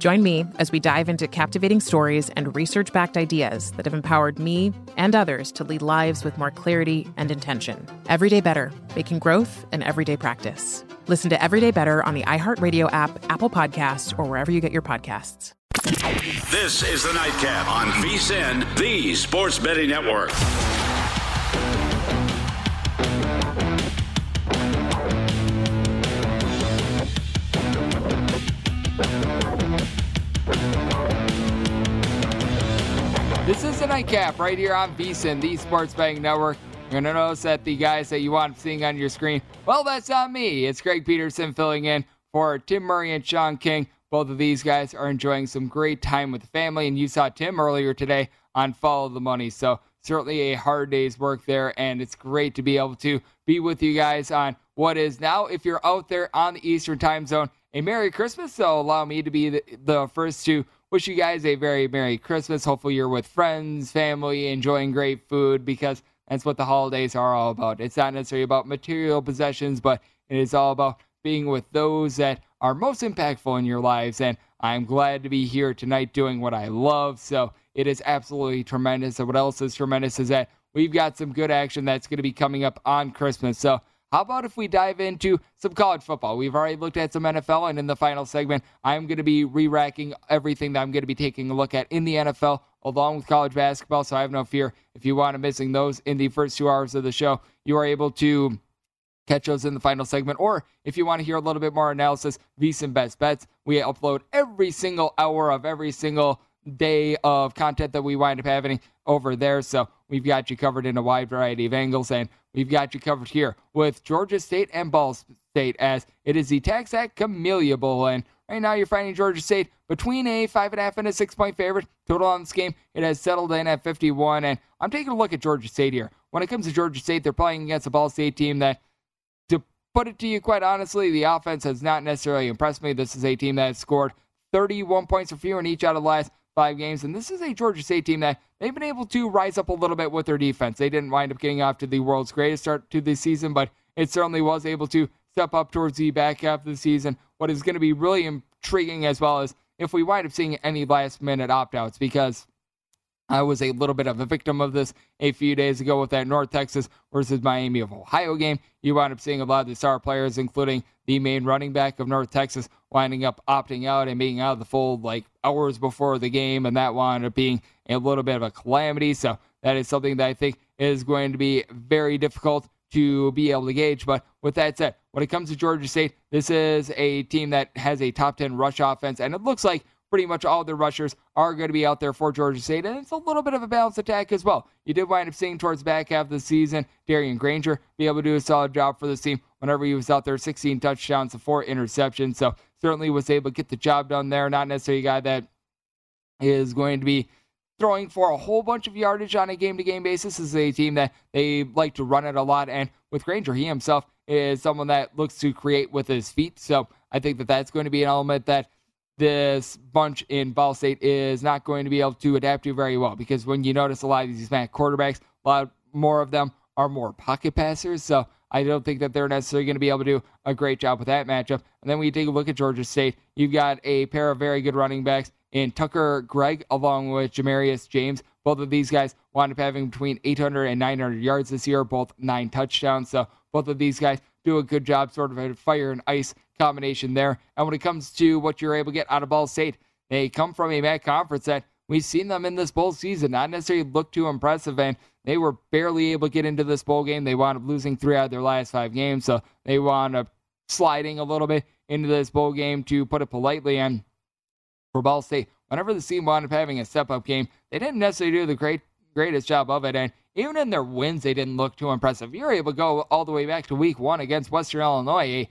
Join me as we dive into captivating stories and research backed ideas that have empowered me and others to lead lives with more clarity and intention. Everyday Better, making growth an everyday practice. Listen to Everyday Better on the iHeartRadio app, Apple Podcasts, or wherever you get your podcasts. This is the Nightcap on VSIN, the Sports Betting Network. This is the Nightcap right here on VSIN, the Sports Betting Network. You're going to notice that the guys that you want seeing on your screen, well, that's not me. It's Greg Peterson filling in for Tim Murray and Sean King. Both of these guys are enjoying some great time with the family, and you saw Tim earlier today on Follow the Money. So, certainly a hard day's work there, and it's great to be able to be with you guys on what is now, if you're out there on the Eastern time zone, a Merry Christmas. So, allow me to be the, the first to wish you guys a very Merry Christmas. Hopefully, you're with friends, family, enjoying great food because that's what the holidays are all about. It's not necessarily about material possessions, but it is all about being with those that are most impactful in your lives. And I'm glad to be here tonight doing what I love. So it is absolutely tremendous. And what else is tremendous is that we've got some good action that's going to be coming up on Christmas. So how about if we dive into some college football? We've already looked at some NFL, and in the final segment, I'm going to be re racking everything that I'm going to be taking a look at in the NFL along with college basketball. So I have no fear if you want to missing those in the first two hours of the show, you are able to catch those in the final segment. Or if you want to hear a little bit more analysis, VSIN Best Bets. We upload every single hour of every single day of content that we wind up having over there. So we've got you covered in a wide variety of angles, and we've got you covered here with Georgia State and Ball State as it is the TaxAct Camellia Bowl. And right now you're finding Georgia State between a five and a half and a six point favorite. Total on this game, it has settled in at 51. And I'm taking a look at Georgia State here. When it comes to Georgia State, they're playing against a Ball State team that to put it to you quite honestly, the offense has not necessarily impressed me. This is a team that has scored 31 points or fewer in each out of the last five games. And this is a Georgia State team that they've been able to rise up a little bit with their defense. They didn't wind up getting off to the world's greatest start to the season, but it certainly was able to step up towards the back half of the season. What is going to be really intriguing as well as if we wind up seeing any last minute opt outs because I was a little bit of a victim of this a few days ago with that North Texas versus Miami of Ohio game. You wound up seeing a lot of the star players, including the main running back of North Texas, winding up opting out and being out of the fold like hours before the game, and that wound up being a little bit of a calamity. So that is something that I think is going to be very difficult to be able to gauge. But with that said, when it comes to Georgia State, this is a team that has a top 10 rush offense, and it looks like pretty much all their rushers are going to be out there for Georgia State, and it's a little bit of a balanced attack as well. You did wind up seeing towards the back half of the season Darren Grainger be able to do a solid job for this team whenever he was out there, 16 touchdowns to four interceptions. So certainly was able to get the job done there. Not necessarily a guy that is going to be throwing for a whole bunch of yardage on a game to game basis. This is a team that they like to run it a lot. And with Grainger, he himself is someone that looks to create with his feet. So I think that that's going to be an element that this bunch in Ball State is not going to be able to adapt to very well because when you notice a lot of these MAC quarterbacks, a lot more of them are more pocket passers. So I don't think that they're necessarily going to be able to do a great job with that matchup. And then when you take a look at Georgia State, you've got a pair of very good running backs in Tucker Gregg along with Jamarius James. Both of these guys wound up having between 800 and 900 yards this year, both nine touchdowns. So both of these guys do a good job, sort of fire and ice combination there. And when it comes to what you're able to get out of Ball State, they come from a MAC conference that we've seen them in this bowl season not necessarily look too impressive, and they were barely able to get into this bowl game. They wound up losing three out of their last five games, so they wound up sliding a little bit into this bowl game, to put it politely. And for Ball State, whenever the team wound up having a step up game, they didn't necessarily do the great greatest job of it. And even in their wins, they didn't look too impressive. You're able to go all the way back to week one against Western Illinois,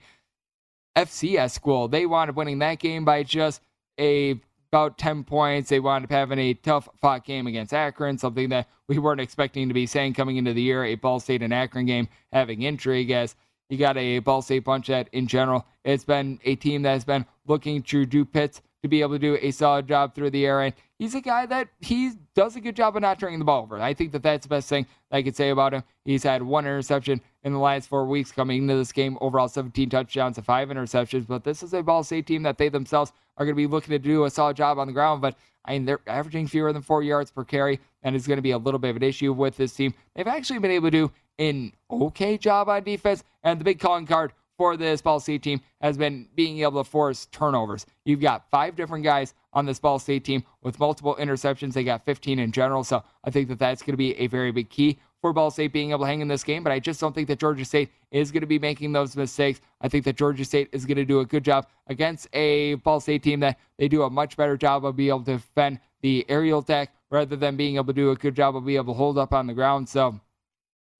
FCS school. They wound up winning that game by just a about 10 points. They wound up having a tough fought game against Akron, something that we weren't expecting to be saying coming into the year. A Ball State and Akron game having intrigue as you got a Ball State bunch that, in general, it's been a team that has been looking to Drew Plitt to be able to do a solid job through the air. And he's a guy that he does a good job of not turning the ball over. I think that that's the best thing I could say about him. He's had one interception in the last four weeks coming into this game, overall 17 touchdowns and five interceptions. But this is a Ball State team that they themselves are going to be looking to do a solid job on the ground. But I mean, they're averaging fewer than four yards per carry, and it's going to be a little bit of an issue with this team. They've actually been able to do an okay job on defense, and the big calling card for this Ball State team has been being able to force turnovers. You've got five different guys on this Ball State team with multiple interceptions. They got 15 in general, so I think that that's going to be a very big key for Ball State being able to hang in this game. But I just don't think that Georgia State is going to be making those mistakes. I think that Georgia State is going to do a good job against a Ball State team that they do a much better job of being able to defend the aerial attack rather than being able to do a good job of being able to hold up on the ground. So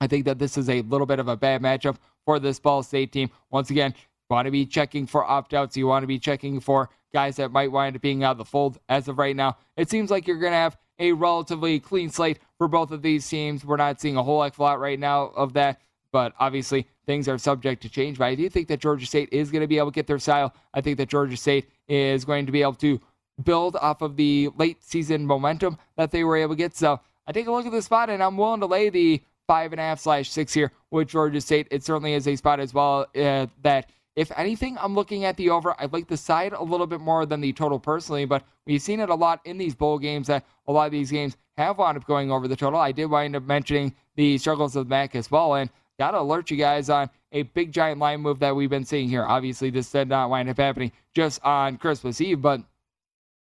I think that this is a little bit of a bad matchup for this Ball State team. Once again, want to be checking for opt outs. You want to be checking for guys that might wind up being out of the fold as of right now. It seems like you're going to have a relatively clean slate for both of these teams. We're not seeing a whole heck of a lot right now of that, but obviously things are subject to change. But I do think that Georgia State is going to be able to get their style. I think that Georgia State is going to be able to build off of the late season momentum that they were able to get. So I take a look at the spot, and I'm willing to lay the five and a half slash six here with Georgia State. It certainly is a spot as well uh, that, if anything, I'm looking at the over. I like the side a little bit more than the total personally, but we've seen it a lot in these bowl games that a lot of these games have wound up going over the total. I did wind up mentioning the struggles of the MAC as well, and got to alert you guys on a big giant line move that we've been seeing here. Obviously, this did not wind up happening just on Christmas Eve, but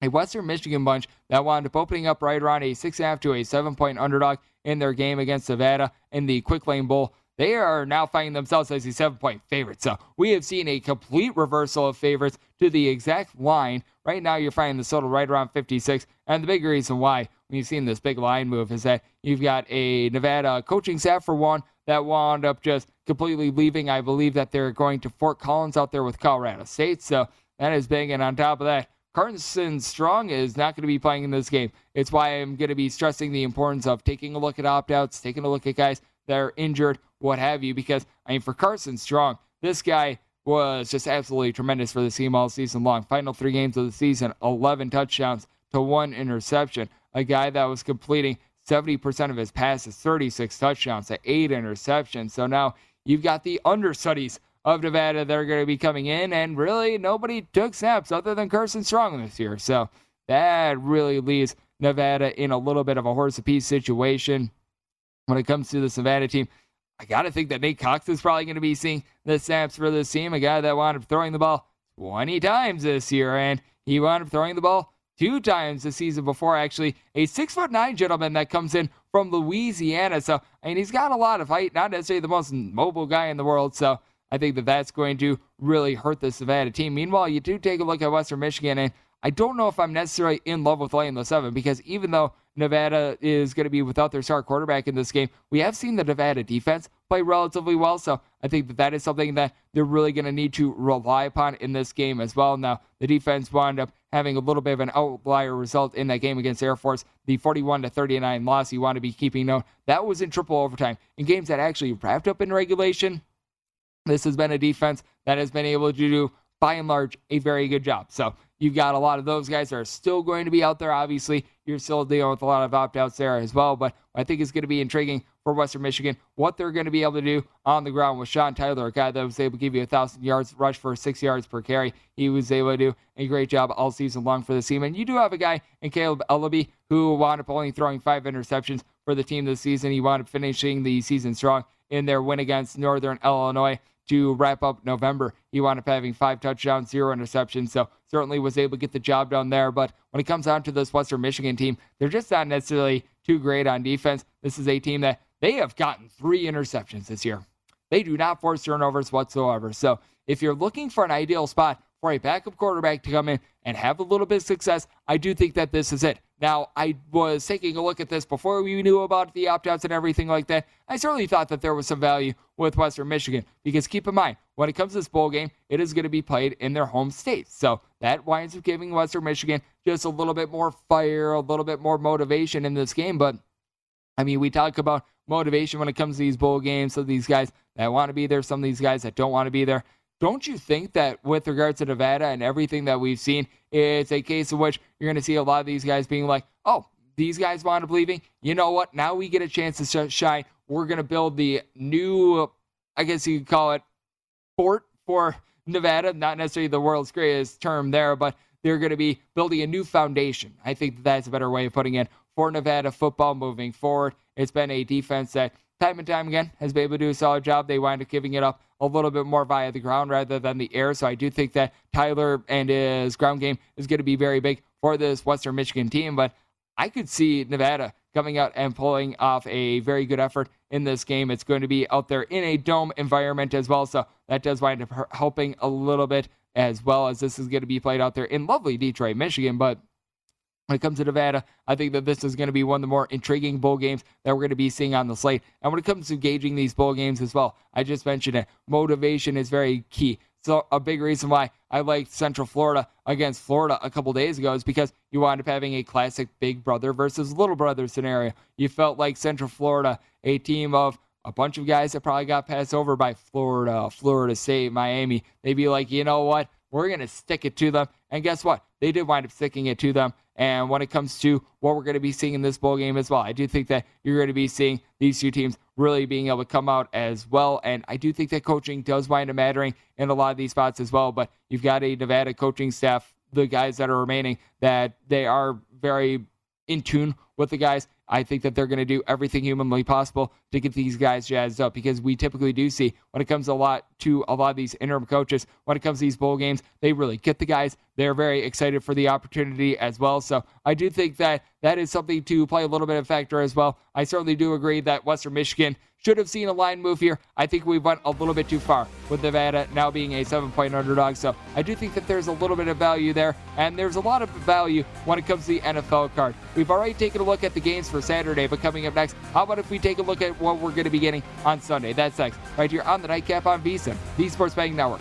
a Western Michigan bunch that wound up opening up right around a six and a half to a seven point underdog in their game against Nevada in the Quick Lane Bowl. They are now finding themselves as a seven point favorite. So we have seen a complete reversal of favorites to the exact line. Right now, you're finding the total right around 56. And the big reason why we've seen this big line move is that you've got a Nevada coaching staff, for one, that wound up just completely leaving. I believe that they're going to Fort Collins out there with Colorado State. So that is big. And on top of that, Carson Strong is not going to be playing in this game. It's why I'm going to be stressing the importance of taking a look at opt outs, taking a look at guys that are injured, what have you. Because, I mean, for Carson Strong, this guy was just absolutely tremendous for the team all season long. Final three games of the season, 11 touchdowns to one interception. A guy that was completing 70% of his passes, 36 touchdowns to eight interceptions. So now you've got the understudies of Nevada that are going to be coming in, and really nobody took snaps other than Carson Strong this year. So that really leaves Nevada in a little bit of a horse apiece situation when it comes to the Savannah team. I got to think that Nate Cox is probably going to be seeing the snaps for this team, a guy that wound up throwing the ball 20 times this year, and he wound up throwing the ball two times the season before. Actually, a six foot nine gentleman that comes in from Louisiana. So, mean, he's got a lot of height, not necessarily the most mobile guy in the world. So, I think that that's going to really hurt the Savannah team. Meanwhile, you do take a look at Western Michigan, and I don't know if I'm necessarily in love with laying the seven because even though Nevada is going to be without their star quarterback in this game, we have seen the Nevada defense play relatively well. So I think that that is something that they're really going to need to rely upon in this game as well. Now, the defense wound up having a little bit of an outlier result in that game against Air Force, the 41 to 39 loss. You want to be keeping note that was in triple overtime in games that actually wrapped up in regulation. This has been a defense that has been able to do, by and large, a very good job. So You've got a lot of those guys that are still going to be out there. Obviously, you're still dealing with a lot of opt outs there as well. But I think it's going to be intriguing for Western Michigan what they're going to be able to do on the ground with Sean Tyler, a guy that was able to give you a thousand yards rush for six yards per carry. He was able to do a great job all season long for the team. And you do have a guy in Kaleb Eleby who wound up only throwing five interceptions for the team this season. He wound up finishing the season strong in their win against Northern Illinois to wrap up November. He wound up having five touchdowns, zero interceptions. So certainly was able to get the job done there. But when it comes down to this Western Michigan team, they're just not necessarily too great on defense. This is a team that they have gotten three interceptions this year. They do not force turnovers whatsoever. So if you're looking for an ideal spot for a backup quarterback to come in and have a little bit of success, I do think that this is it. Now, I was taking a look at this before we knew about the opt outs and everything like that. I certainly thought that there was some value with Western Michigan because keep in mind, when it comes to this bowl game, it is going to be played in their home state. So that winds up giving Western Michigan just a little bit more fire, a little bit more motivation in this game. But I mean, we talk about motivation when it comes to these bowl games. So these guys that want to be there, some of these guys that don't want to be there. Don't you think that with regards to Nevada and everything that we've seen, it's a case of which you're going to see a lot of these guys being like, oh, these guys wound up leaving. You know what? Now we get a chance to shine. We're going to build the new, I guess you could call it, fort for Nevada. Not necessarily the world's greatest term there, but they're going to be building a new foundation. I think that that's a better way of putting it for Nevada football moving forward. It's been a defense that time and time again has been able to do a solid job. They wind up giving it up a little bit more via the ground rather than the air. So I do think that Tyler and his ground game is going to be very big for this Western Michigan team. But I could see Nevada coming out and pulling off a very good effort in this game. It's going to be out there in a dome environment as well. So that does wind up helping a little bit as well as this is going to be played out there in lovely Detroit, Michigan. But when it comes to Nevada, I think that this is going to be one of the more intriguing bowl games that we're going to be seeing on the slate. And when it comes to gauging these bowl games as well, I just mentioned it. Motivation is very key. So a big reason why I liked Central Florida against Florida a couple days ago is because you wound up having a classic big brother versus little brother scenario. You felt like Central Florida, a team of a bunch of guys that probably got passed over by Florida, Florida State, Miami. They'd be like, you know what? We're going to stick it to them. And guess what? They did wind up sticking it to them. And when it comes to what we're going to be seeing in this bowl game as well, I do think that you're going to be seeing these two teams really being able to come out as well. And I do think that coaching does wind up mattering in a lot of these spots as well. But you've got a Nevada coaching staff, the guys that are remaining, that they are very in tune with the guys I think that they're going to do everything humanly possible to get these guys jazzed up because we typically do see when it comes a lot to a lot of these interim coaches, when it comes to these bowl games, they really get the guys. They're very excited for the opportunity as well. So I do think that that is something to play a little bit of factor as well. I certainly do agree that Western Michigan should have seen a line move here. I think we went a little bit too far with Nevada now being a seven point underdog. So I do think that there's a little bit of value there, and there's a lot of value when it comes to the NFL card. We've already taken a look at the games for Saturday, but coming up next, how about if we take a look at what we're going to be getting on Sunday? That's next, right here on the Nightcap on VSIN, the Sports Betting Network.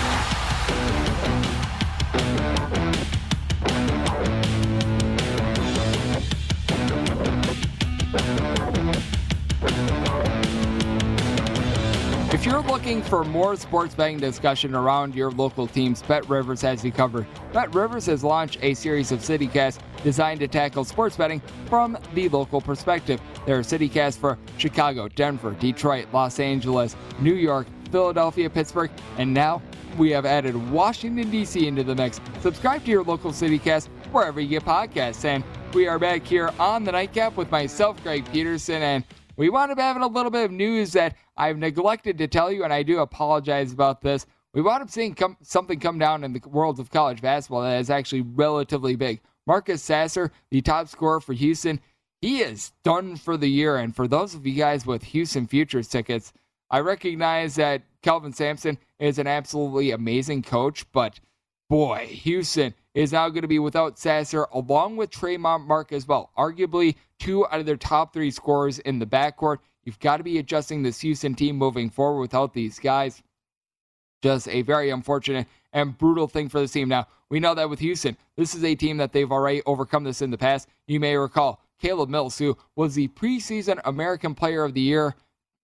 If you're looking for more sports betting discussion around your local teams, Bet Rivers has you covered. Bet Rivers has launched a series of CityCasts designed to tackle sports betting from the local perspective. There are CityCasts for Chicago, Denver, Detroit, Los Angeles, New York, Philadelphia, Pittsburgh, and now we have added Washington, D.C. into the mix. Subscribe to your local CityCast wherever you get podcasts. And we are back here on the Nightcap with myself, Greg Peterson, and we wound up having a little bit of news that I've neglected to tell you, and I do apologize about this. We wound up seeing something come down in the world of college basketball that is actually relatively big. Marcus Sasser, the top scorer for Houston, he is done for the year. And for those of you guys with Houston Futures tickets, I recognize that Kelvin Sampson is an absolutely amazing coach, but boy, Houston is now going to be without Sasser along with Tramon Mark as well. Arguably two out of their top three scorers in the backcourt. You've got to be adjusting this Houston team moving forward without these guys. Just a very unfortunate and brutal thing for this team. Now, we know that with Houston, this is a team that they've already overcome this in the past. You may recall Caleb Mills, who was the preseason American Player of the Year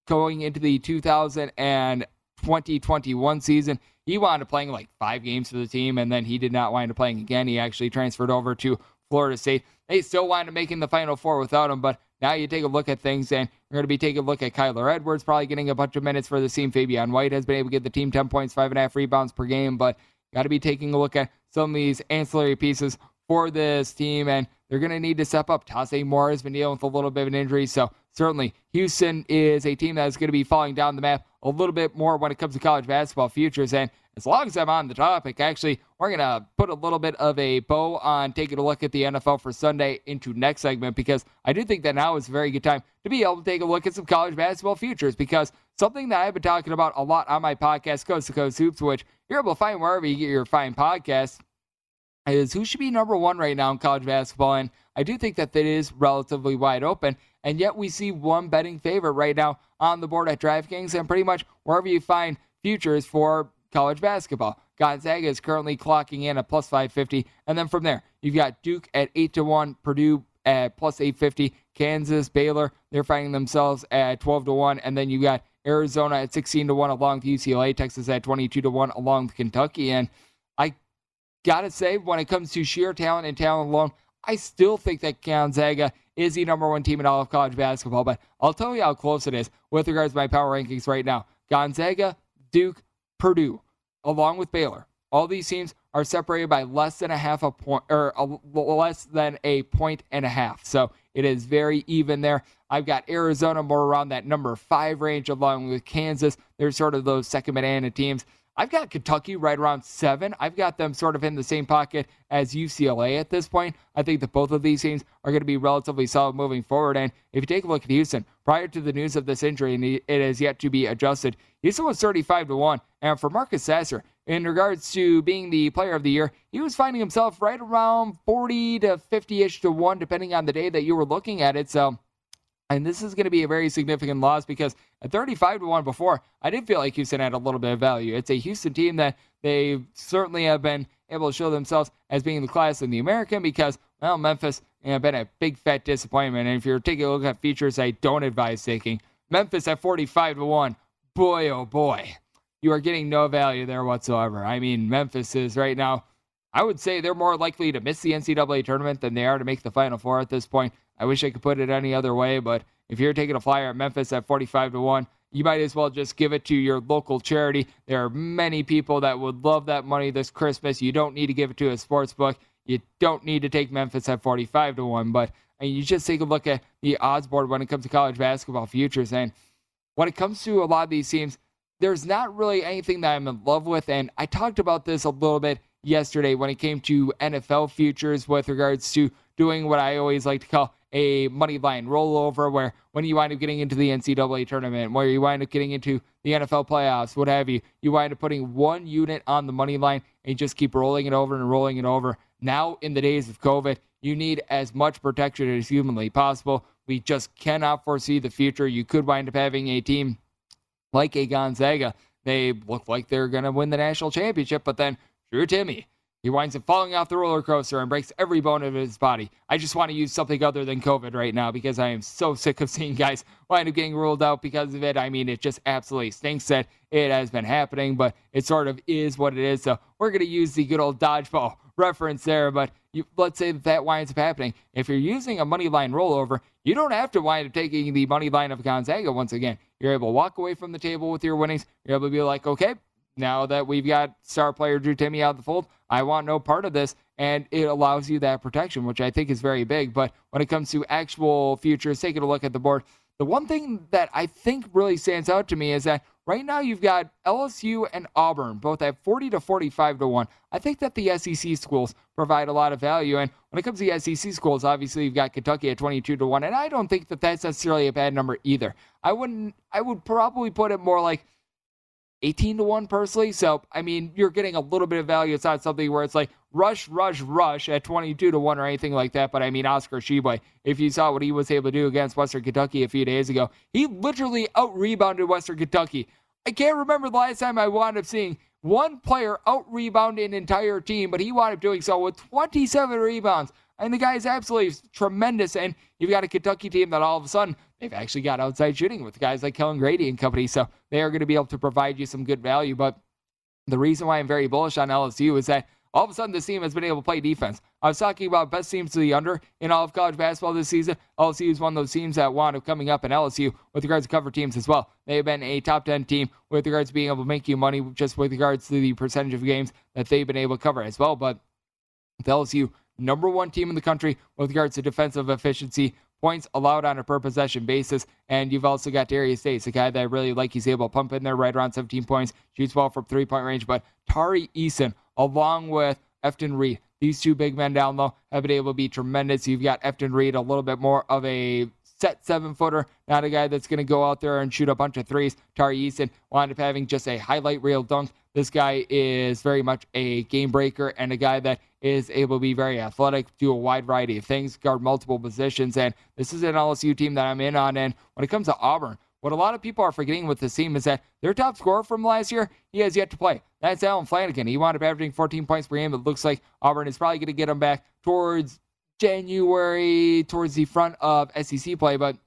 going into the 2000 and 2021 season. He wound up playing like five games for the team, and then he did not wind up playing again. He actually transferred over to Florida State. They still wind up making the Final Four without him, but now you take a look at things, and you're going to be taking a look at Kyler Edwards, probably getting a bunch of minutes for the team. Fabian White has been able to get the team 10 points, five and a half rebounds per game, but got to be taking a look at some of these ancillary pieces for this team, and they're going to need to step up. Taze Moore has been dealing with a little bit of an injury, so certainly Houston is a team that is going to be falling down the map a little bit more when it comes to college basketball futures. And as long as I'm on the topic, actually, we're going to put a little bit of a bow on taking a look at the NFL for Sunday into next segment because I do think that now is a very good time to be able to take a look at some college basketball futures because something that I've been talking about a lot on my podcast, Coast to Coast Hoops, which you're able to find wherever you get your fine podcasts, is who should be number one right now in college basketball. And I do think that that is relatively wide open. And yet we see one betting favorite right now on the board at DraftKings and pretty much wherever you find futures for college basketball. Gonzaga is currently clocking in at plus 550. And then from there, you've got Duke at 8 to 1, Purdue at plus 850, Kansas, Baylor, they're finding themselves at 12 to 1. And then you've got Arizona at 16 to 1 along with UCLA, Texas at 22 to 1 along with Kentucky. And I got to say, when it comes to sheer talent and talent alone, I still think that Gonzaga is the number one team in all of college basketball. But I'll tell you how close it is with regards to my power rankings right now. Gonzaga, Duke, Purdue, along with Baylor. All these teams are separated by less than a half a point or a, less than a point and a half. So it is very even there. I've got Arizona more around that number five range, along with Kansas. They're sort of those second banana teams. I've got Kentucky right around seven. I've got them sort of in the same pocket as UCLA at this point. I think that both of these teams are going to be relatively solid moving forward. And if you take a look at Houston, prior to the news of this injury, and it is yet to be adjusted, Houston was 35 to 1. And for Marcus Sasser, in regards to being the player of the year, he was finding himself right around 40 to 50 ish to 1, depending on the day that you were looking at it. So, and this is going to be a very significant loss because at 35 to 1 before, I did feel like Houston had a little bit of value. It's a Houston team that they certainly have been able to show themselves as being the class in the American because, well, Memphis you know, been a big fat disappointment. And if you're taking a look at features I don't advise taking, Memphis at 45 to 1, boy, oh boy, you are getting no value there whatsoever. I mean, Memphis is right now, I would say they're more likely to miss the NCAA tournament than they are to make the Final Four at this point. I wish I could put it any other way, but if you're taking a flyer at Memphis at 45 to 1, you might as well just give it to your local charity. There are many people that would love that money this Christmas. You don't need to give it to a sports book. You don't need to take Memphis at 45 to 1, but you just take a look at the odds board when it comes to college basketball futures. And when it comes to a lot of these teams, there's not really anything that I'm in love with. And I talked about this a little bit yesterday when it came to NFL futures with regards to doing what I always like to call a money line rollover, where when you wind up getting into the NCAA tournament, where you wind up getting into the NFL playoffs, what have you, you wind up putting one unit on the money line and just keep rolling it over and rolling it over. Now, in the days of COVID, you need as much protection as humanly possible. We just cannot foresee the future. You could wind up having a team like a Gonzaga. They look like they're going to win the national championship, but then Drew Timme, he winds up falling off the roller coaster and breaks every bone of his body. I just want to use something other than COVID right now because I am so sick of seeing guys wind up getting ruled out because of it. I mean, it just absolutely stinks that it has been happening, but it sort of is what it is. So we're going to use the good old dodgeball reference there, but you, let's say that, that winds up happening. If you're using a money line rollover, you don't have to wind up taking the money line of Gonzaga once again. You're able to walk away from the table with your winnings. You're able to be like, okay, now that we've got star player Drew Timme out of the fold, I want no part of this. And it allows you that protection, which I think is very big. But when it comes to actual futures, taking a look at the board, the one thing that I think really stands out to me is that right now you've got LSU and Auburn both at 40 to 45 to 1. I think that the SEC schools provide a lot of value. And when it comes to the SEC schools, obviously you've got Kentucky at 22 to 1. And I don't think that that's necessarily a bad number either. I wouldn't, I would probably put it more like 18 to 1 personally. So, I mean, you're getting a little bit of value. It's not something where it's like rush, rush, rush at 22 to 1 or anything like that. But I mean, Oscar Tshiebwe, if you saw what he was able to do against Western Kentucky a few days ago, he literally out rebounded Western Kentucky. I can't remember the last time I wound up seeing one player out rebound an entire team, but he wound up doing so with 27 rebounds. And the guy is absolutely tremendous. And you've got a Kentucky team that all of a sudden they've actually got outside shooting with guys like Kellan Grady and company. So they are going to be able to provide you some good value. But the reason why I'm very bullish on LSU is that all of a sudden this team has been able to play defense. I was talking about best teams to the under in all of college basketball this season. LSU is one of those teams that wound up coming up in LSU with regards to cover teams as well. They have been a top 10 team with regards to being able to make you money just with regards to the percentage of games that they've been able to cover as well. But LSU number one team in the country with regards to defensive efficiency, points allowed on a per possession basis. And you've also got Darius Days, a guy that I really like. He's able to pump in there right around 17 points, shoots well from three point range. But Tari Eason, along with Efton Reid, these two big men down low have been able to be tremendous. You've got Efton Reid, a little bit more of a set seven footer, not a guy that's going to go out there and shoot a bunch of threes. Tari Eason wound up having just a highlight reel dunk. This guy is very much a game breaker and a guy that is able to be very athletic, do a wide variety of things, guard multiple positions. And this is an LSU team that I'm in on. And when it comes to Auburn, what a lot of people are forgetting with this team is that their top scorer from last year, he has yet to play. That's Allen Flanigan. He wound up averaging 14 points per game. It looks like Auburn is probably going to get him back towards January, towards the front of SEC play. But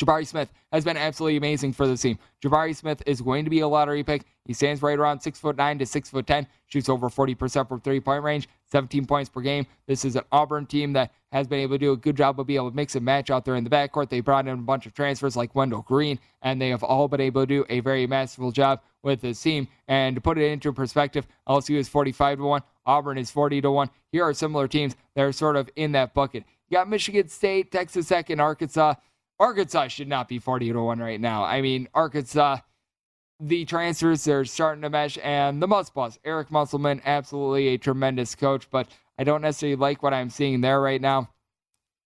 Jabari Smith has been absolutely amazing for the team. Jabari Smith is going to be a lottery pick. He stands right around six foot nine to six foot ten, shoots over 40% from three point range, 17 points per game. This is an Auburn team that has been able to do a good job of being able to mix and match out there in the backcourt. They brought in a bunch of transfers like Wendell Green, and they have all been able to do a very masterful job with this team. And to put it into perspective, LSU is 45 to 1, Auburn is 40 to 1. Here are similar teams that are sort of in that bucket. You got Michigan State, Texas Tech, and Arkansas. Arkansas should not be 40 to 1 right now. I mean, Arkansas, the transfers they're starting to mesh, and the Muss Boss, Eric Musselman, absolutely a tremendous coach, but I don't necessarily like what I'm seeing there right now.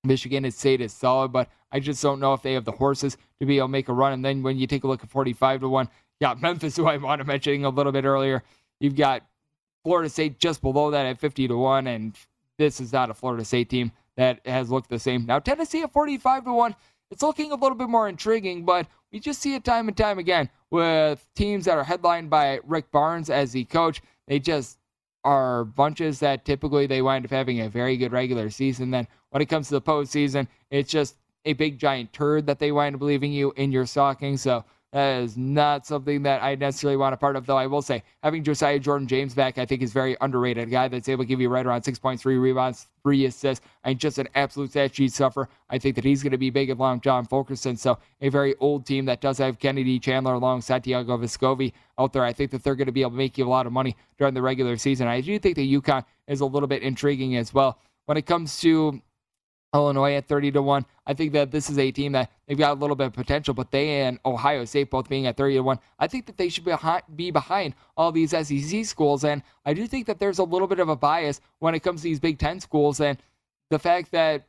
Michigan State is solid, but I just don't know if they have the horses to be able to make a run. And then when you take a look at 45 to 1, yeah, Memphis, who I want to mention a little bit earlier, you've got Florida State just below that at 50 to 1, and this is not a Florida State team that has looked the same. Now, Tennessee at 45 to 1 it's looking a little bit more intriguing, but we just see it time and time again with teams that are headlined by Rick Barnes as the coach. They just are bunches that typically they wind up having a very good regular season. Then when it comes to the postseason, it's just a big giant turd that they wind up leaving you in your stocking. So that is not something that I necessarily want a part of, though I will say having Josiah Jordan James back, I think is very underrated. A guy that's able to give you right around 6.3 rebounds, three assists, and just an absolute stat sheet suffer. I think that he's going to be big along John Fulkerson. So a very old team that does have Kennedy Chandler alongside Santiago Vescovi out there. I think that they're going to be able to make you a lot of money during the regular season. I do think that UConn is a little bit intriguing as well. When it comes to Illinois at 30 to 1. I think that this is a team that they've got a little bit of potential, but they and Ohio State both being at 30 to 1, I think that they should be behind, be behind all these SEC schools. And I do think that there's a little bit of a bias when it comes to these Big Ten schools and the fact that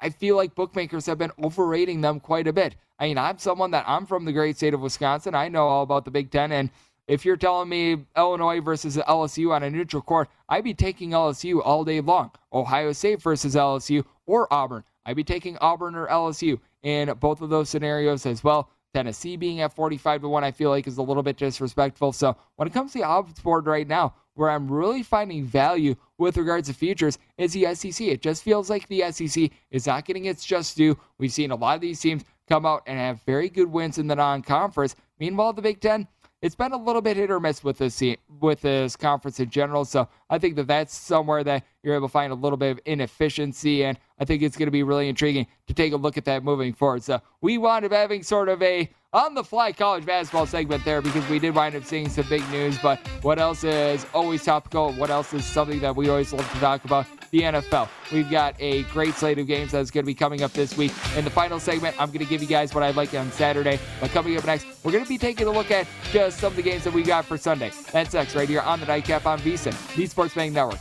I feel like bookmakers have been overrating them quite a bit. I mean, I'm someone that I'm from the great state of Wisconsin. I know all about the Big Ten and if you're telling me Illinois versus LSU on a neutral court, I'd be taking LSU all day long. Ohio State versus LSU or Auburn, I'd be taking Auburn or LSU in both of those scenarios as well. Tennessee being at 45 to 1, I feel like is a little bit disrespectful. So when it comes to the odds board right now, where I'm really finding value with regards to futures is the SEC. It just feels like the SEC is not getting its just due. We've seen a lot of these teams come out and have very good wins in the non conference. Meanwhile, the Big Ten, it's been a little bit hit or miss with this with this conference in general. So I think that that's somewhere that you're able to find a little bit of inefficiency, and I think it's going to be really intriguing to take a look at that moving forward. So we wound up having sort of a on the fly college basketball segment there because we did wind up seeing some big news. But what else is always topical? What else is something that we always love to talk about? The NFL. We've got a great slate of games that's going to be coming up this week. In the final segment, I'm going to give you guys what I'd like on Saturday. But coming up next, we're going to be taking a look at just some of the games that we got for Sunday. That's next right here on the Nightcap on VSIN, the Sports Betting Network.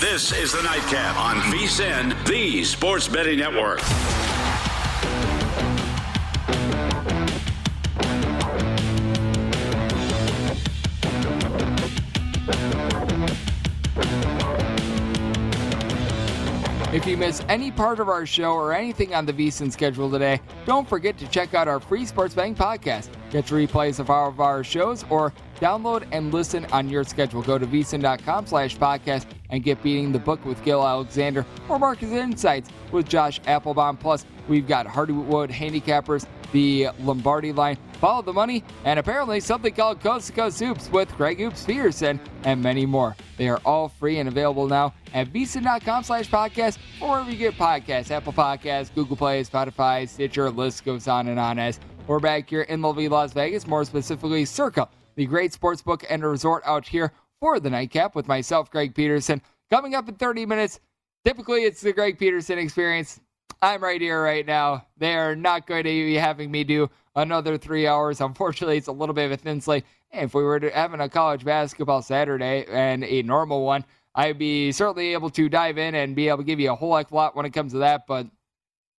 This is the Nightcap on VSIN, the Sports Betting Network. If you miss any part of our show or anything on the VSIN schedule today, don't forget to check out our free sports betting podcast. Get replays of all of our shows or download and listen on your schedule. Go to vsin.com slash podcast and get beating the book with Gil Alexander or Market Insights with Josh Appelbaum. Plus, we've got Hardywood Handicappers, the Lombardi line, Follow the Money, and apparently something called Coast to Coast Hoops with Greg Hoops Peterson, and many more. They are all free and available now at vsin.com slash podcast or wherever you get podcasts, Apple Podcasts, Google Play, Spotify, Stitcher, list goes on and on as we're back here in lovely Las Vegas, more specifically circa the great sports book and resort out here for the nightcap with myself, Greg Peterson. Coming up in 30 minutes, typically it's the Greg Peterson experience. I'm right here right now. They are not going to be having me do another three hours. Unfortunately, it's a little bit of a thin slate. If we were having a college basketball Saturday and a normal one, I'd be certainly able to dive in and be able to give you a whole heck of a lot when it comes to that. But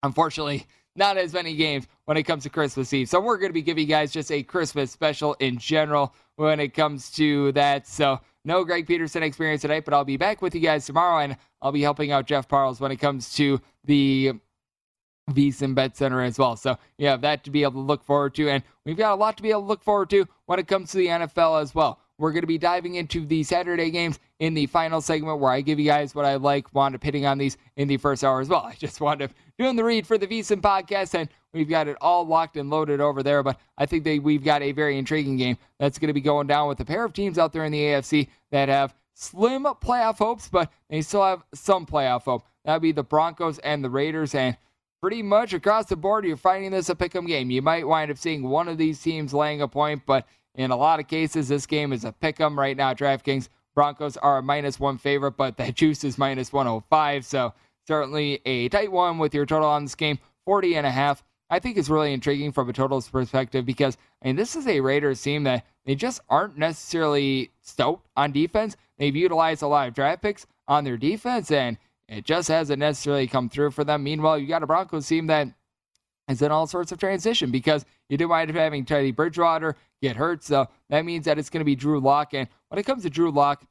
unfortunately, not as many games when it comes to Christmas Eve. So we're going to be giving you guys just a Christmas special in general when it comes to that. So no Greg Peterson experience tonight, but I'll be back with you guys tomorrow and I'll be helping out Jeff Parles when it comes to the VSIN Bet Center as well. So you have that to be able to look forward to. And we've got a lot to be able to look forward to when it comes to the NFL as well. We're going to be diving into the Saturday games in the final segment where I give you guys what I like, wound up hitting on these in the first hour as well. I just wound up doing the read for the VSIN podcast, and we've got it all locked and loaded over there. But I think that we've got a very intriguing game that's going to be going down with a pair of teams out there in the AFC that have slim playoff hopes, but they still have some playoff hope. That'd be the Broncos and the Raiders, and pretty much across the board, you're finding this a pick'em game. You might wind up seeing one of these teams laying a point, but in a lot of cases, this game is a pick 'em right now. DraftKings Broncos are a minus one favorite, but that juice is minus 105. So certainly a tight one with your total on this game, 40 and a half. I think is really intriguing from a totals perspective because I mean this is a Raiders team that they just aren't necessarily stoked on defense. They've utilized a lot of draft picks on their defense and it just hasn't necessarily come through for them. Meanwhile, you got a Broncos team that is in all sorts of transition because you do wind up having Teddy Bridgewater get hurt. So that means that it's going to be Drew Lock. And when it comes to Drew Lock,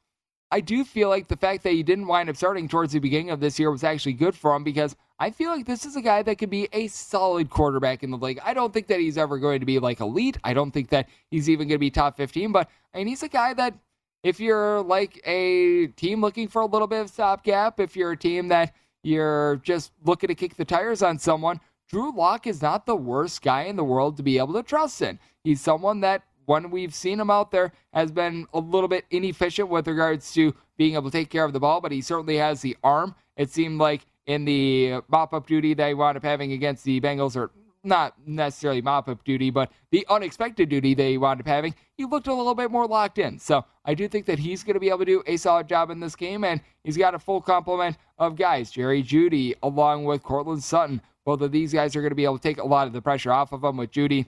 I do feel like the fact that he didn't wind up starting towards the beginning of this year was actually good for him because I feel like this is a guy that could be a solid quarterback in the league. I don't think that he's ever going to be like elite. I don't think that he's even going to be top 15, but I mean, he's a guy that if you're like a team looking for a little bit of stopgap, if you're a team that you're just looking to kick the tires on someone, Drew Lock is not the worst guy in the world to be able to trust in. He's someone that, when we've seen him out there, has been a little bit inefficient with regards to being able to take care of the ball, but he certainly has the arm. It seemed like in the mop up duty that he wound up having against the Bengals, or not necessarily mop up duty, but the unexpected duty they wound up having, he looked a little bit more locked in. So I do think that he's going to be able to do a solid job in this game, and he's got a full complement of guys Jerry Jeudy, along with Courtland Sutton. Both of these guys are going to be able to take a lot of the pressure off of them with Jeudy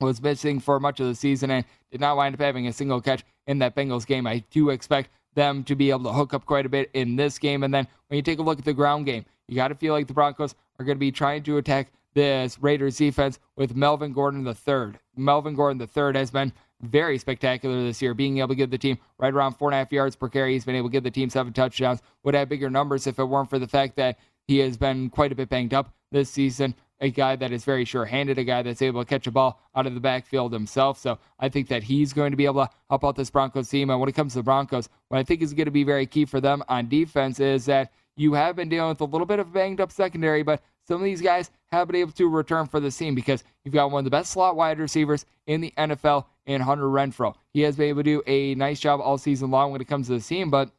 was missing for much of the season and did not wind up having a single catch in that Bengals game. I do expect them to be able to hook up quite a bit in this game. And then when you take a look at the ground game, you got to feel like the Broncos are going to be trying to attack this Raiders defense with Melvin Gordon III. Melvin Gordon III has been very spectacular this year, being able to give the team right around four and a half yards per carry. He's been able to give the team seven touchdowns. Would have bigger numbers if it weren't for the fact that he has been quite a bit banged up this season. A guy that is very sure handed, a guy that's able to catch a ball out of the backfield himself. So I think that he's going to be able to help out this Broncos team. And when it comes to the Broncos, what I think is going to be very key for them on defense is that you have been dealing with a little bit of banged up secondary, but some of these guys have been able to return for the team because you've got one of the best slot wide receivers in the NFL in Hunter Renfrow. He has been able to do a nice job all season long when it comes to the team, but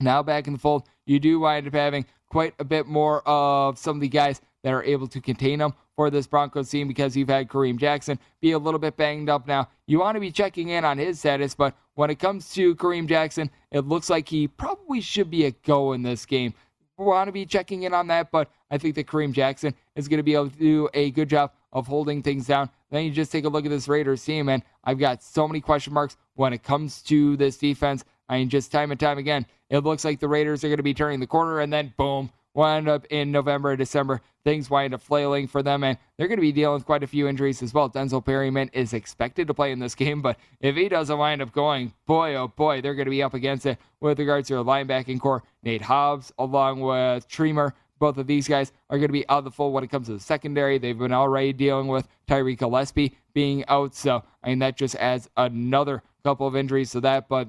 now back in the fold, you do wind up having quite a bit more of some of the guys that are able to contain them for this Broncos team because you've had Kareem Jackson be a little bit banged up now. You want to be checking in on his status, but when it comes to Kareem Jackson, it looks like he probably should be a go in this game. We want to be checking in on that, but I think that Kareem Jackson is going to be able to do a good job of holding things down. Then you just take a look at this Raiders team, and I've got so many question marks when it comes to this defense. I mean, just time and time again, it looks like the Raiders are going to be turning the corner, and then boom, wind up in November and December, things wind up flailing for them, and they're going to be dealing with quite a few injuries as well. Denzel Perryman is expected to play in this game, but if he doesn't wind up going, boy, oh boy, they're going to be up against it with regards to their linebacking core. Nate Hobbs, along with Tremer, both of these guys are going to be out of the fold when it comes to the secondary. They've been already dealing with Tyree Gillespie being out, so I mean that just adds another couple of injuries to that. But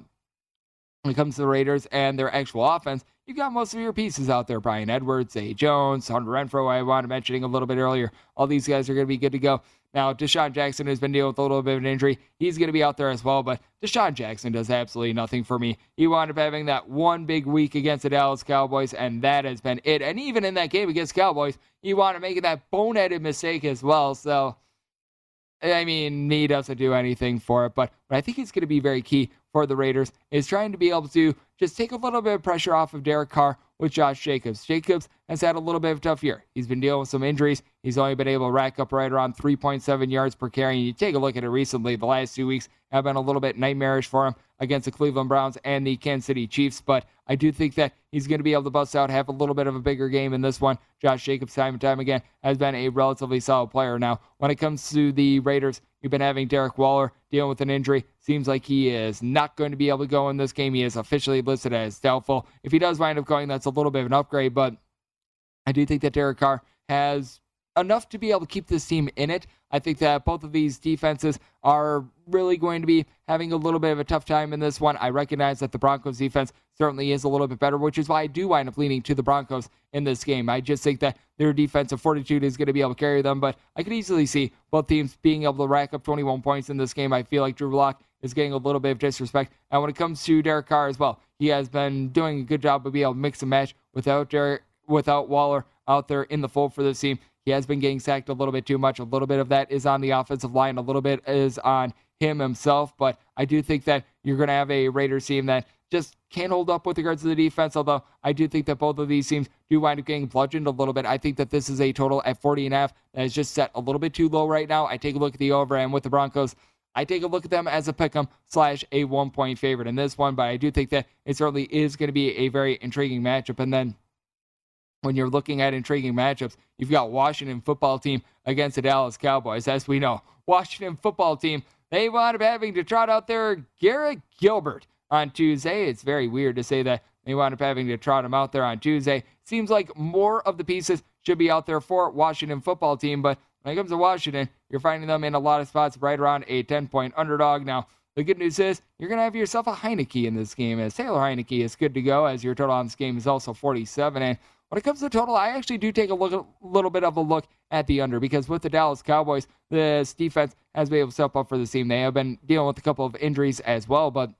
when it comes to the Raiders and their actual offense, you've got most of your pieces out there. Bryan Edwards, A. Jones, Hunter Renfrow, I wanted mentioning a little bit earlier. All these guys are going to be good to go. Now, DeSean Jackson has been dealing with a little bit of an injury. He's going to be out there as well, but DeSean Jackson does absolutely nothing for me. He wound up having that one big week against the Dallas Cowboys, and that has been it. And even in that game against Cowboys, he wound up making that boneheaded mistake as well. So I mean, me doesn't do anything for it, but what I think is going to be very key for the Raiders is trying to be able to just take a little bit of pressure off of Derek Carr with Josh Jacobs. Jacobs has had a little bit of a tough year. He's been dealing with some injuries. He's only been able to rack up right around 3.7 yards per carry. And you take a look at it recently, the last two weeks have been a little bit nightmarish for him against the Cleveland Browns and the Kansas City Chiefs. But I do think that he's going to be able to bust out, have a little bit of a bigger game in this one. Josh Jacobs, time and time again, has been a relatively solid player. Now, when it comes to the Raiders, you've been having Derek Waller dealing with an injury. Seems like he is not going to be able to go in this game. He is officially listed as doubtful. If he does wind up going, that's a little bit of an upgrade, but I do think that Derek Carr has enough to be able to keep this team in it. I think that both of these defenses are really going to be having a little bit of a tough time in this one. I recognize that the Broncos defense certainly is a little bit better, which is why I do wind up leaning to the Broncos in this game. I just think that their defensive fortitude is going to be able to carry them, but I could easily see both teams being able to rack up 21 points in this game. I feel like Drew Lock is getting a little bit of disrespect. And when it comes to Derek Carr as well, he has been doing a good job of being able to mix and match without Derek, without Waller out there in the fold for this team. He has been getting sacked a little bit too much. A little bit of that is on the offensive line, a little bit is on him himself. But I do think that you're going to have a Raiders team that just can't hold up with regards to the defense. Although I do think that both of these teams do wind up getting bludgeoned a little bit. I think that this is a total at 40 and a half that is just set a little bit too low right now. I take a look at the over and with the Broncos. I take a look at them as a pick'em slash a one point favorite in this one, but I do think that it certainly is going to be a very intriguing matchup. And then when you're looking at intriguing matchups, you've got Washington football team against the Dallas Cowboys. As we know, Washington football team, they wound up having to trot out their Garrett Gilbert on Tuesday. It's very weird to say that they wound up having to trot him out there on Tuesday. Seems like more of the pieces should be out there for Washington football team, but when it comes to Washington, you're finding them in a lot of spots right around a 10 point underdog. Now, the good news is you're going to have yourself a Heinicke in this game, as Taylor Heinicke is good to go, as your total on this game is also 47. And when it comes to total, I actually do take a look, a little bit of a look at the under because with the Dallas Cowboys, this defense has been able to step up for the team. They have been dealing with a couple of injuries as well, but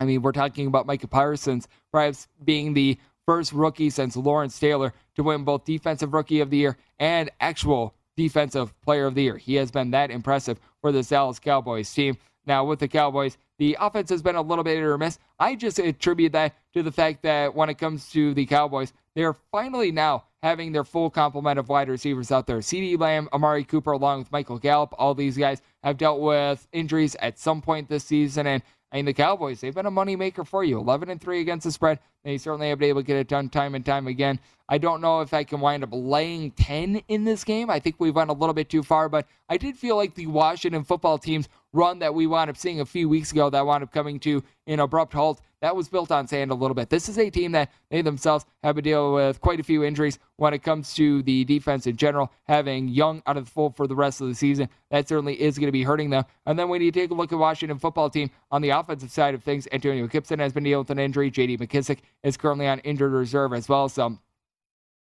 I mean, we're talking about Micah Parsons perhaps being the first rookie since Lawrence Taylor to win both Defensive Rookie of the Year and actual Defensive Player of the Year. He has been that impressive for the Dallas Cowboys team. Now, with the Cowboys, the offense has been a little bit hit or miss. I just attribute that to the fact that when it comes to the Cowboys, they're finally now having their full complement of wide receivers out there. CeeDee Lamb, Amari Cooper, along with Michael Gallup, all these guys have dealt with injuries at some point this season. And I mean, the Cowboys, they've been a moneymaker for you. 11 and 3 against the spread. They certainly have been able to get it done time and time again. I don't know if I can wind up laying 10 in this game. I think we went a little bit too far, but I did feel like the Washington football team's run that we wound up seeing a few weeks ago that wound up coming to an abrupt halt, that was built on sand a little bit. This is a team that they themselves have to deal with quite a few injuries when it comes to the defense in general, having Young out of the fold for the rest of the season. That certainly is going to be hurting them. And then when you take a look at Washington football team on the offensive side of things, Antonio Gibson has been dealing with an injury. J.D. McKissic is currently on injured reserve as well. So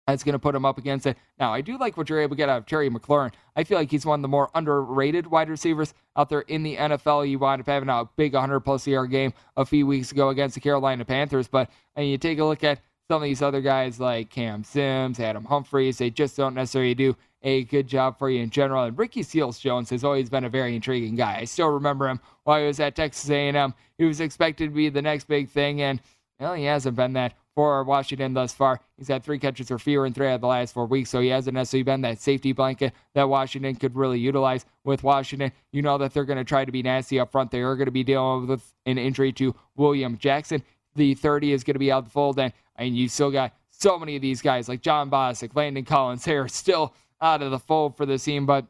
that's going to put him up against it. Now, I do like what you're able to get out of Terry McLaurin. I feel like he's one of the more underrated wide receivers out there in the NFL. You wind up having a big 100 plus yard game a few weeks ago against the Carolina Panthers. But and you take a look at some of these other guys like Cam Sims, Adam Humphries, they just don't necessarily do a good job for you in general. And Ricky Seals Jones has always been a very intriguing guy. I still remember him while he was at Texas A&M. He was expected to be the next big thing, and well, he hasn't been that for Washington thus far. He's had three catches or fewer in three out of the last four weeks, so he hasn't necessarily been that safety blanket that Washington could really utilize. With Washington, you know that they're going to try to be nasty up front. They are going to be dealing with an injury to William Jackson. The 30 is going to be out the fold, and, and you still got so many of these guys like Jon Bostic, Landon Collins. They are still out of the fold for the team, but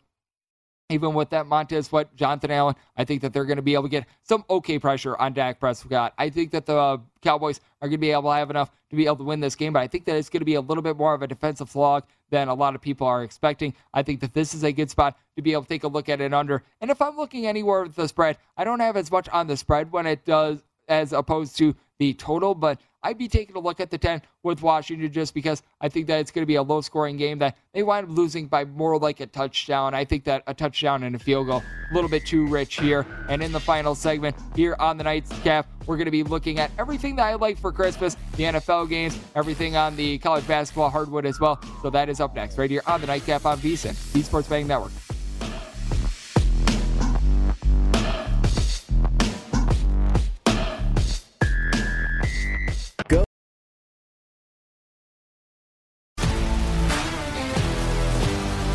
even with that Montez Sweat, Jonathan Allen, I think that they're going to be able to get some okay pressure on Dak Prescott. I think that the uh, Cowboys are going to be able to have enough to be able to win this game, but I think that it's going to be a little bit more of a defensive slog than a lot of people are expecting. I think that this is a good spot to be able to take a look at it under. And if I'm looking anywhere with the spread, I don't have as much on the spread when it does as opposed to the total, but I'd be taking a look at the 10 with Washington just because I think that it's going to be a low scoring game that they wind up losing by more like a touchdown. I think that a touchdown and a field goal, a little bit too rich here. And in the final segment here on the Night's Cap, we're going to be looking at everything that I like for Christmas, the NFL games, everything on the college basketball hardwood as well. So that is up next right here on the Nightcap on VSIN, the Sports Betting Network.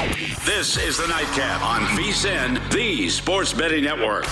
This is the Nightcap on VSIN, the Sports Betting Network.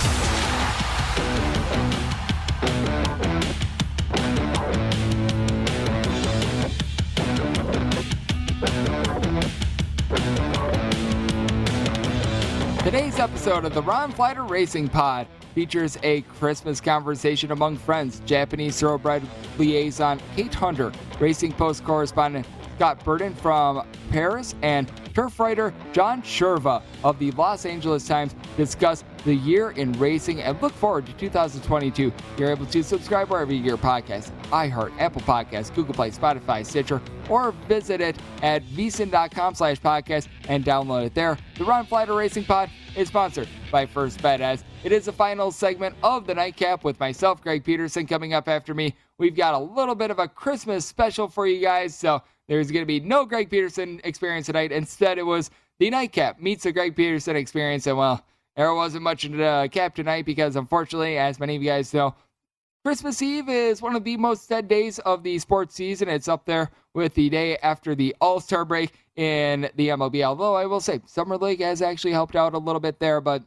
Today's episode of the Ron Flatter Racing Pod features a Christmas conversation among friends. Japanese thoroughbred liaison Kate Hunter, Racing Post correspondent Scott Burton from Paris, and turf writer John Sherva of the Los Angeles Times discuss the year in racing and look forward to 2022. You're able to subscribe wherever you get your podcasts iHeart, Apple Podcasts, Google Play, Spotify, Stitcher, or visit it at vsin.com slash podcast and download it there. The Ron Flatter Racing Pod is sponsored by First Bet as it is the final segment of the nightcap with myself, Greg Peterson, coming up after me. We've got a little bit of a Christmas special for you guys, so there's going to be no Greg Peterson experience tonight. Instead, it was the nightcap meets the Greg Peterson experience, and well, there wasn't much in the cap tonight because, unfortunately, as many of you guys know, Christmas Eve is one of the most dead days of the sports season. It's up there with the day after the All Star break in the MLB. Although I will say, Summer League has actually helped out a little bit there. But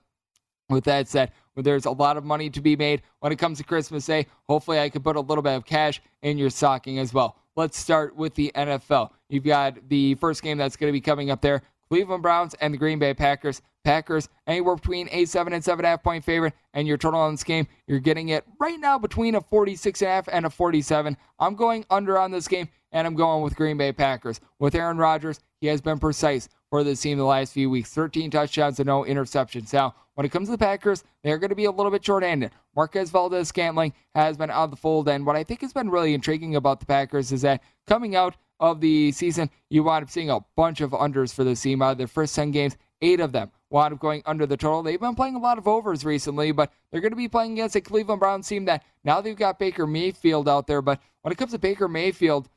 with that said, there's a lot of money to be made when it comes to Christmas Day. Hopefully, I can put a little bit of cash in your stocking as well. Let's start with the NFL. You've got the first game that's going to be coming up there Cleveland Browns and the Green Bay Packers. Packers anywhere between a seven and seven and a half point favorite, and your total on this game, you're getting it right now between a 46 and a half and a 47. I'm going under on this game, and I'm going with Green Bay Packers. With Aaron Rodgers, he has been precise for this team the last few weeks 13 touchdowns and no interceptions. Now, when it comes to the Packers, they're going to be a little bit short-handed. Marquez Valdes-Scantling has been out of the fold, and what I think has been really intriguing about the Packers is that coming out of the season, you wind up seeing a bunch of unders for the team. Out of their first 10 games, eight of them wound up going under the total. They've been playing a lot of overs recently, but they're going to be playing against a Cleveland Browns team that now they've got Baker Mayfield out there. But when it comes to Baker Mayfield,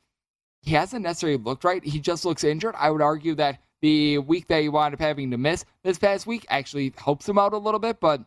he hasn't necessarily looked right. He just looks injured. I would argue that the week that he wound up having to miss this past week actually helps him out a little bit, but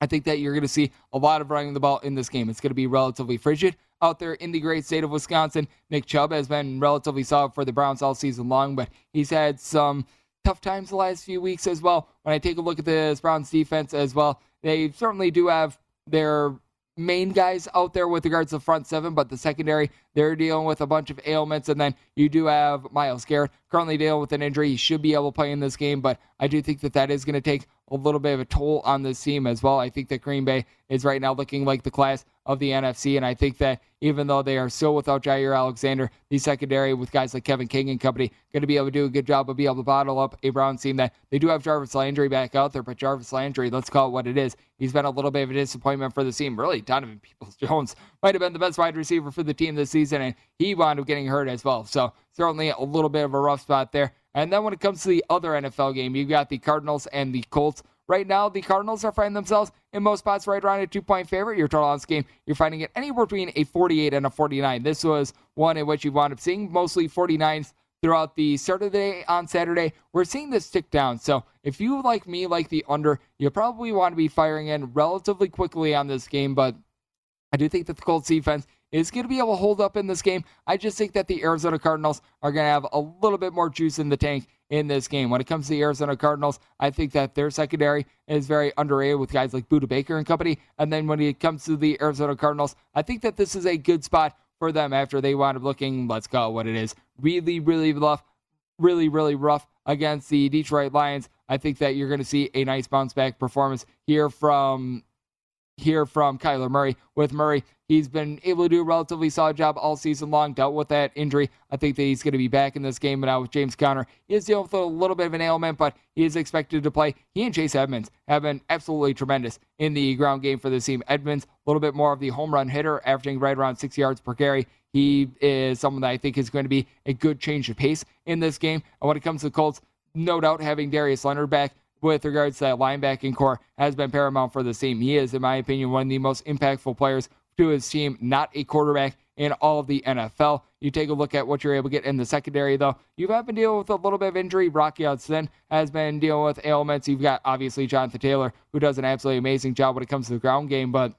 I think that you're going to see a lot of running the ball in this game. It's going to be relatively frigid out there in the great state of Wisconsin. Nick Chubb has been relatively solid for the Browns all season long, but he's had some tough times the last few weeks as well. When I take a look at this Browns defense as well, they certainly do have their main guys out there with regards to the front seven, but the secondary, they're dealing with a bunch of ailments. And then you do have Myles Garrett currently dealing with an injury. He should be able to play in this game, but I do think that that is going to take a little bit of a toll on this team as well. I think that Green Bay is right now looking like the class of the NFC, and I think that even though they are still without Jaire Alexander, the secondary with guys like Kevin King and company going to be able to do a good job of being able to bottle up a Browns team that they do have Jarvis Landry back out there, but Jarvis Landry, let's call it what it is. He's been a little bit of a disappointment for the team. Really, Donovan Peoples Jones might have been the best wide receiver for the team this season, and he wound up getting hurt as well. So certainly a little bit of a rough spot there. And then when it comes to the other NFL game, you've got the Cardinals and the Colts. Right now, the Cardinals are finding themselves in most spots right around a two point favorite. Your total on this game, you're finding it anywhere between a 48 and a 49. This was one in which you wound up seeing mostly 49s throughout the start of the day on Saturday. We're seeing this tick down. So if you, like me, like the under, you probably want to be firing in relatively quickly on this game. But I do think that the Colts defense is going to be able to hold up in this game. I just think that the Arizona Cardinals are going to have a little bit more juice in the tank in this game. When it comes to the Arizona Cardinals, I think that their secondary is very underrated with guys like Budda Baker and company. And then when it comes to the Arizona Cardinals, I think that this is a good spot for them after they wound up looking, let's call it what it is, really, really rough, really, really rough against the Detroit Lions. I think that you're going to see a nice bounce back performance here from here from Kyler Murray. With Murray, he's been able to do a relatively solid job all season long, dealt with that injury. I think that he's going to be back in this game. But now with James Conner, he is dealing with a little bit of an ailment, but he is expected to play. He and Chase Edmonds have been absolutely tremendous in the ground game for this team. Edmonds, a little bit more of the home run hitter, averaging right around six yards per carry. He is someone that I think is going to be a good change of pace in this game. And when it comes to the Colts, no doubt having Darius Leonard back with regards to that linebacking core has been paramount for the team. He is, in my opinion, one of the most impactful players to his team, not a quarterback in all of the NFL. You take a look at what you're able to get in the secondary, though. You have been dealing with a little bit of injury. Rocky Hudson has been dealing with ailments. You've got, obviously, Jonathan Taylor, who does an absolutely amazing job when it comes to the ground game, but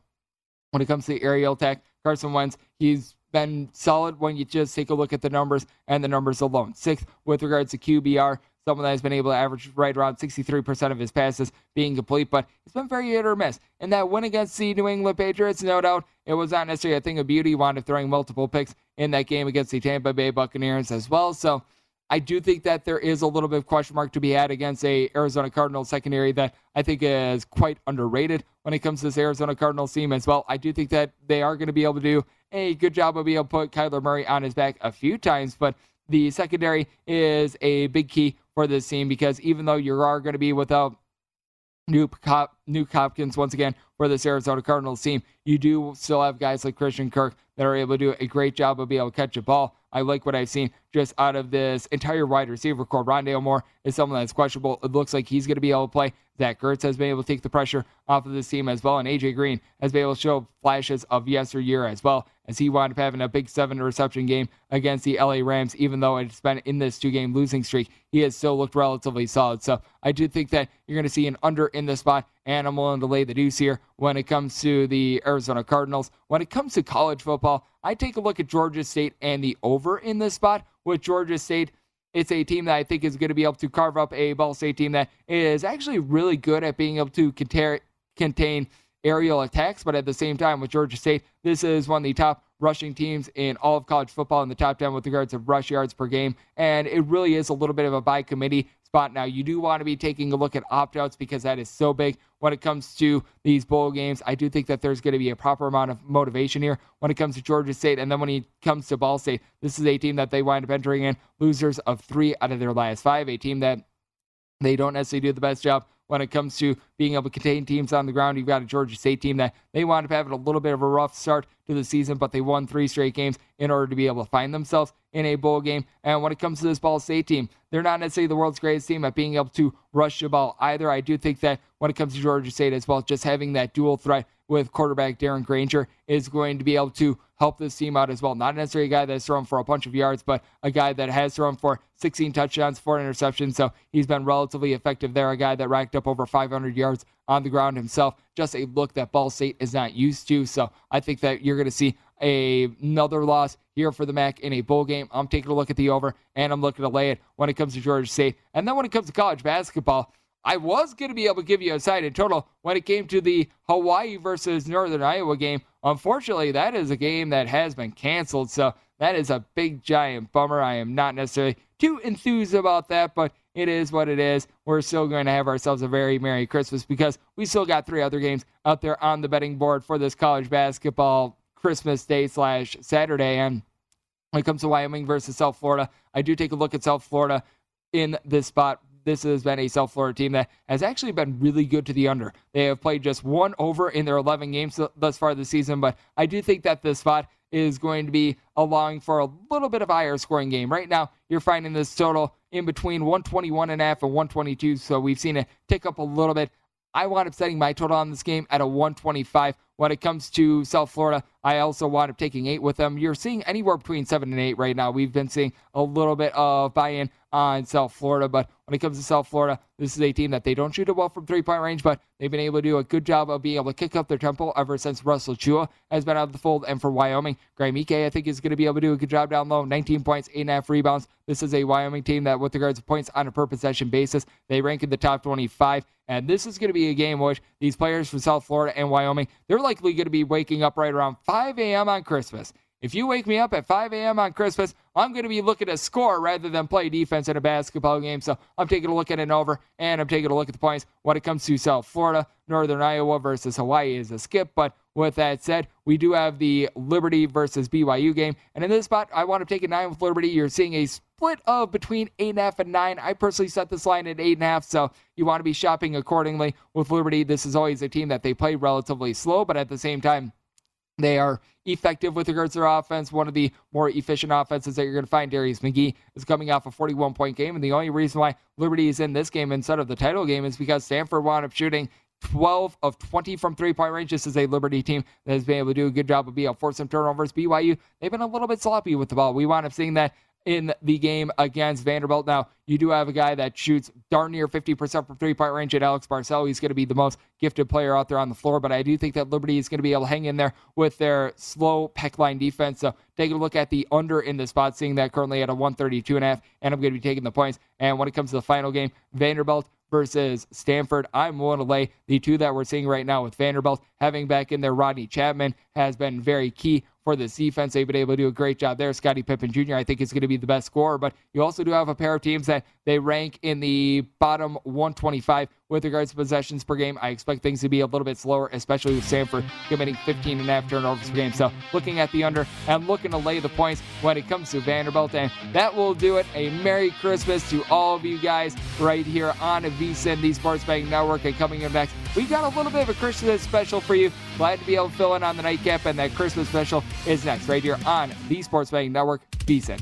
when it comes to the aerial attack, Carson Wentz, he's been solid when you just take a look at the numbers and the numbers alone. Sixth with regards to QBR, someone that has been able to average right around 63% of his passes being complete, but it's been very hit or miss. And that win against the New England Patriots, no doubt, it was not necessarily a thing of beauty. He wound up throwing multiple picks in that game against the Tampa Bay Buccaneers as well. So I do think that there is a little bit of question mark to be had against a Arizona Cardinals secondary that I think is quite underrated when it comes to this Arizona Cardinals team as well. I do think that they are going to be able to do a good job of being able to put Kyler Murray on his back a few times, but the secondary is a big key for this team because even though you are going to be without New Hop, Nuke Hopkins once again for this Arizona Cardinals team, you do still have guys like Christian Kirk that are able to do a great job of being able to catch a ball. I like what I've seen just out of this entire wide receiver core. Rondale Moore is someone that's questionable. It looks like he's going to be able to play. Zach Ertz has been able to take the pressure off of this team as well, and AJ Green has been able to show flashes of yesteryear as well as he wound up having a big seven reception game against the LA Rams, even though it's been in this two game losing streak. He has still looked relatively solid. So I do think that you're going to see an under in this spot, and I'm willing to lay the deuce here when it comes to the Arizona Cardinals. When it comes to college football, I take a look at Georgia State and the over in this spot with Georgia State. It's a team that I think is going to be able to carve up a Ball State team that is actually really good at being able to contain aerial attacks, but at the same time, with Georgia State, this is one of the top rushing teams in all of college football in the top 10 with regards to rush yards per game. And it really is a little bit of a by committee spot. Now, you do want to be taking a look at opt outs because that is so big when it comes to these bowl games. I do think that there's going to be a proper amount of motivation here when it comes to Georgia State. And then when it comes to Ball State, this is a team that they wind up entering in losers of three out of their last five, a team that they don't necessarily do the best job when it comes to being able to contain teams on the ground. You've got a Georgia State team that they wound up having a little bit of a rough start to the season, but they won three straight games in order to be able to find themselves in a bowl game. And when it comes to this Ball State team, they're not necessarily the world's greatest team at being able to rush the ball either. I do think that when it comes to Georgia State as well, just having that dual threat with quarterback Darren Grainger is going to be able to help this team out as well. Not necessarily a guy that's thrown for a bunch of yards, but a guy that has thrown for 16 touchdowns, four interceptions. So he's been relatively effective there. A guy that racked up over 500 yards on the ground himself. Just a look that Ball State is not used to. So I think that you're going to see a, another loss here for the MAC in a bowl game. I'm taking a look at the over and I'm looking to lay it when it comes to Georgia State. And then when it comes to college basketball, I was going to be able to give you a side in total when it came to the Hawaii versus Northern Iowa game. Unfortunately, that is a game that has been canceled. So that is a big, giant bummer. I am not necessarily too enthused about that, but it is what it is. We're still going to have ourselves a very Merry Christmas because we still got three other games out there on the betting board for this college basketball Christmas Day slash Saturday. And when it comes to Wyoming versus South Florida, I do take a look at South Florida in this spot this has been a South Florida team that has actually been really good to the under. They have played just one over in their 11 games thus far this season, but I do think that this spot is going to be allowing for a little bit of higher scoring game. Right now, you're finding this total in between 121 and a half and 122, so we've seen it tick up a little bit. I wound up setting my total on this game at a 125. When it comes to South Florida, I also wound up taking eight with them. You're seeing anywhere between seven and eight right now. We've been seeing a little bit of buy in on South Florida, but when it comes to South Florida, this is a team that they don't shoot it well from three point range, but they've been able to do a good job of being able to kick up their tempo ever since Russel Tchewa has been out of the fold. And for Wyoming, Graham Ike, I think, is going to be able to do a good job down low 19 points, 8.5 rebounds. This is a Wyoming team that, with regards to points on a per possession basis, they rank in the top 25. And this is going to be a game which these players from South Florida and Wyoming, they're likely going to be waking up right around 5 a.m. on Christmas. If you wake me up at 5 a.m. on Christmas, I'm going to be looking to score rather than play defense in a basketball game. So I'm taking a look at an over and I'm taking a look at the points when it comes to South Florida. Northern Iowa versus Hawaii is a skip. But with that said, we do have the Liberty versus BYU game. And in this spot, I want to take a nine with Liberty. You're seeing a split of between eight and a half and nine. I personally set this line at eight and a half, so you want to be shopping accordingly with Liberty. This is always a team that they play relatively slow, but at the same time, they are effective with regards to their offense. One of the more efficient offenses that you're going to find, Darius McGhee, is coming off a 41 point game. And the only reason why Liberty is in this game instead of the title game is because Stanford wound up shooting 12 of 20 from three point range. This is a Liberty team that has been able to do a good job of being able to force some turnovers. BYU, they've been a little bit sloppy with the ball. We wound up seeing that in the game against Vanderbilt. Now, you do have a guy that shoots darn near 50% from three point range at Alex Barcelo. He's going to be the most gifted player out there on the floor, but I do think that Liberty is going to be able to hang in there with their slow pack line defense. So, taking a look at the under in the spot, seeing that currently at a 132 and a half, and I'm going to be taking the points. And when it comes to the final game, Vanderbilt versus Stanford. I'm willing to lay the two that we're seeing right now with Vanderbilt having back in there. Rodney Chatman has been very key for this defense. They've been able to do a great job there. Scotty Pippen Jr., I think, is going to be the best scorer, but you also do have a pair of teams that they rank in the bottom 125 with regards to possessions per game. I expect things to be a little bit slower, especially with Sanford committing 15 and a half turnovers per game. So looking at the under and looking to lay the points when it comes to Vanderbilt. And that will do it. A Merry Christmas to all of you guys right here on VSIN, the Sports Betting Network. And coming in next, we've got a little bit of a Christmas special for you. Glad to be able to fill in on the nightcap, and that Christmas special is next right here on the Sports Betting Network, VSIN.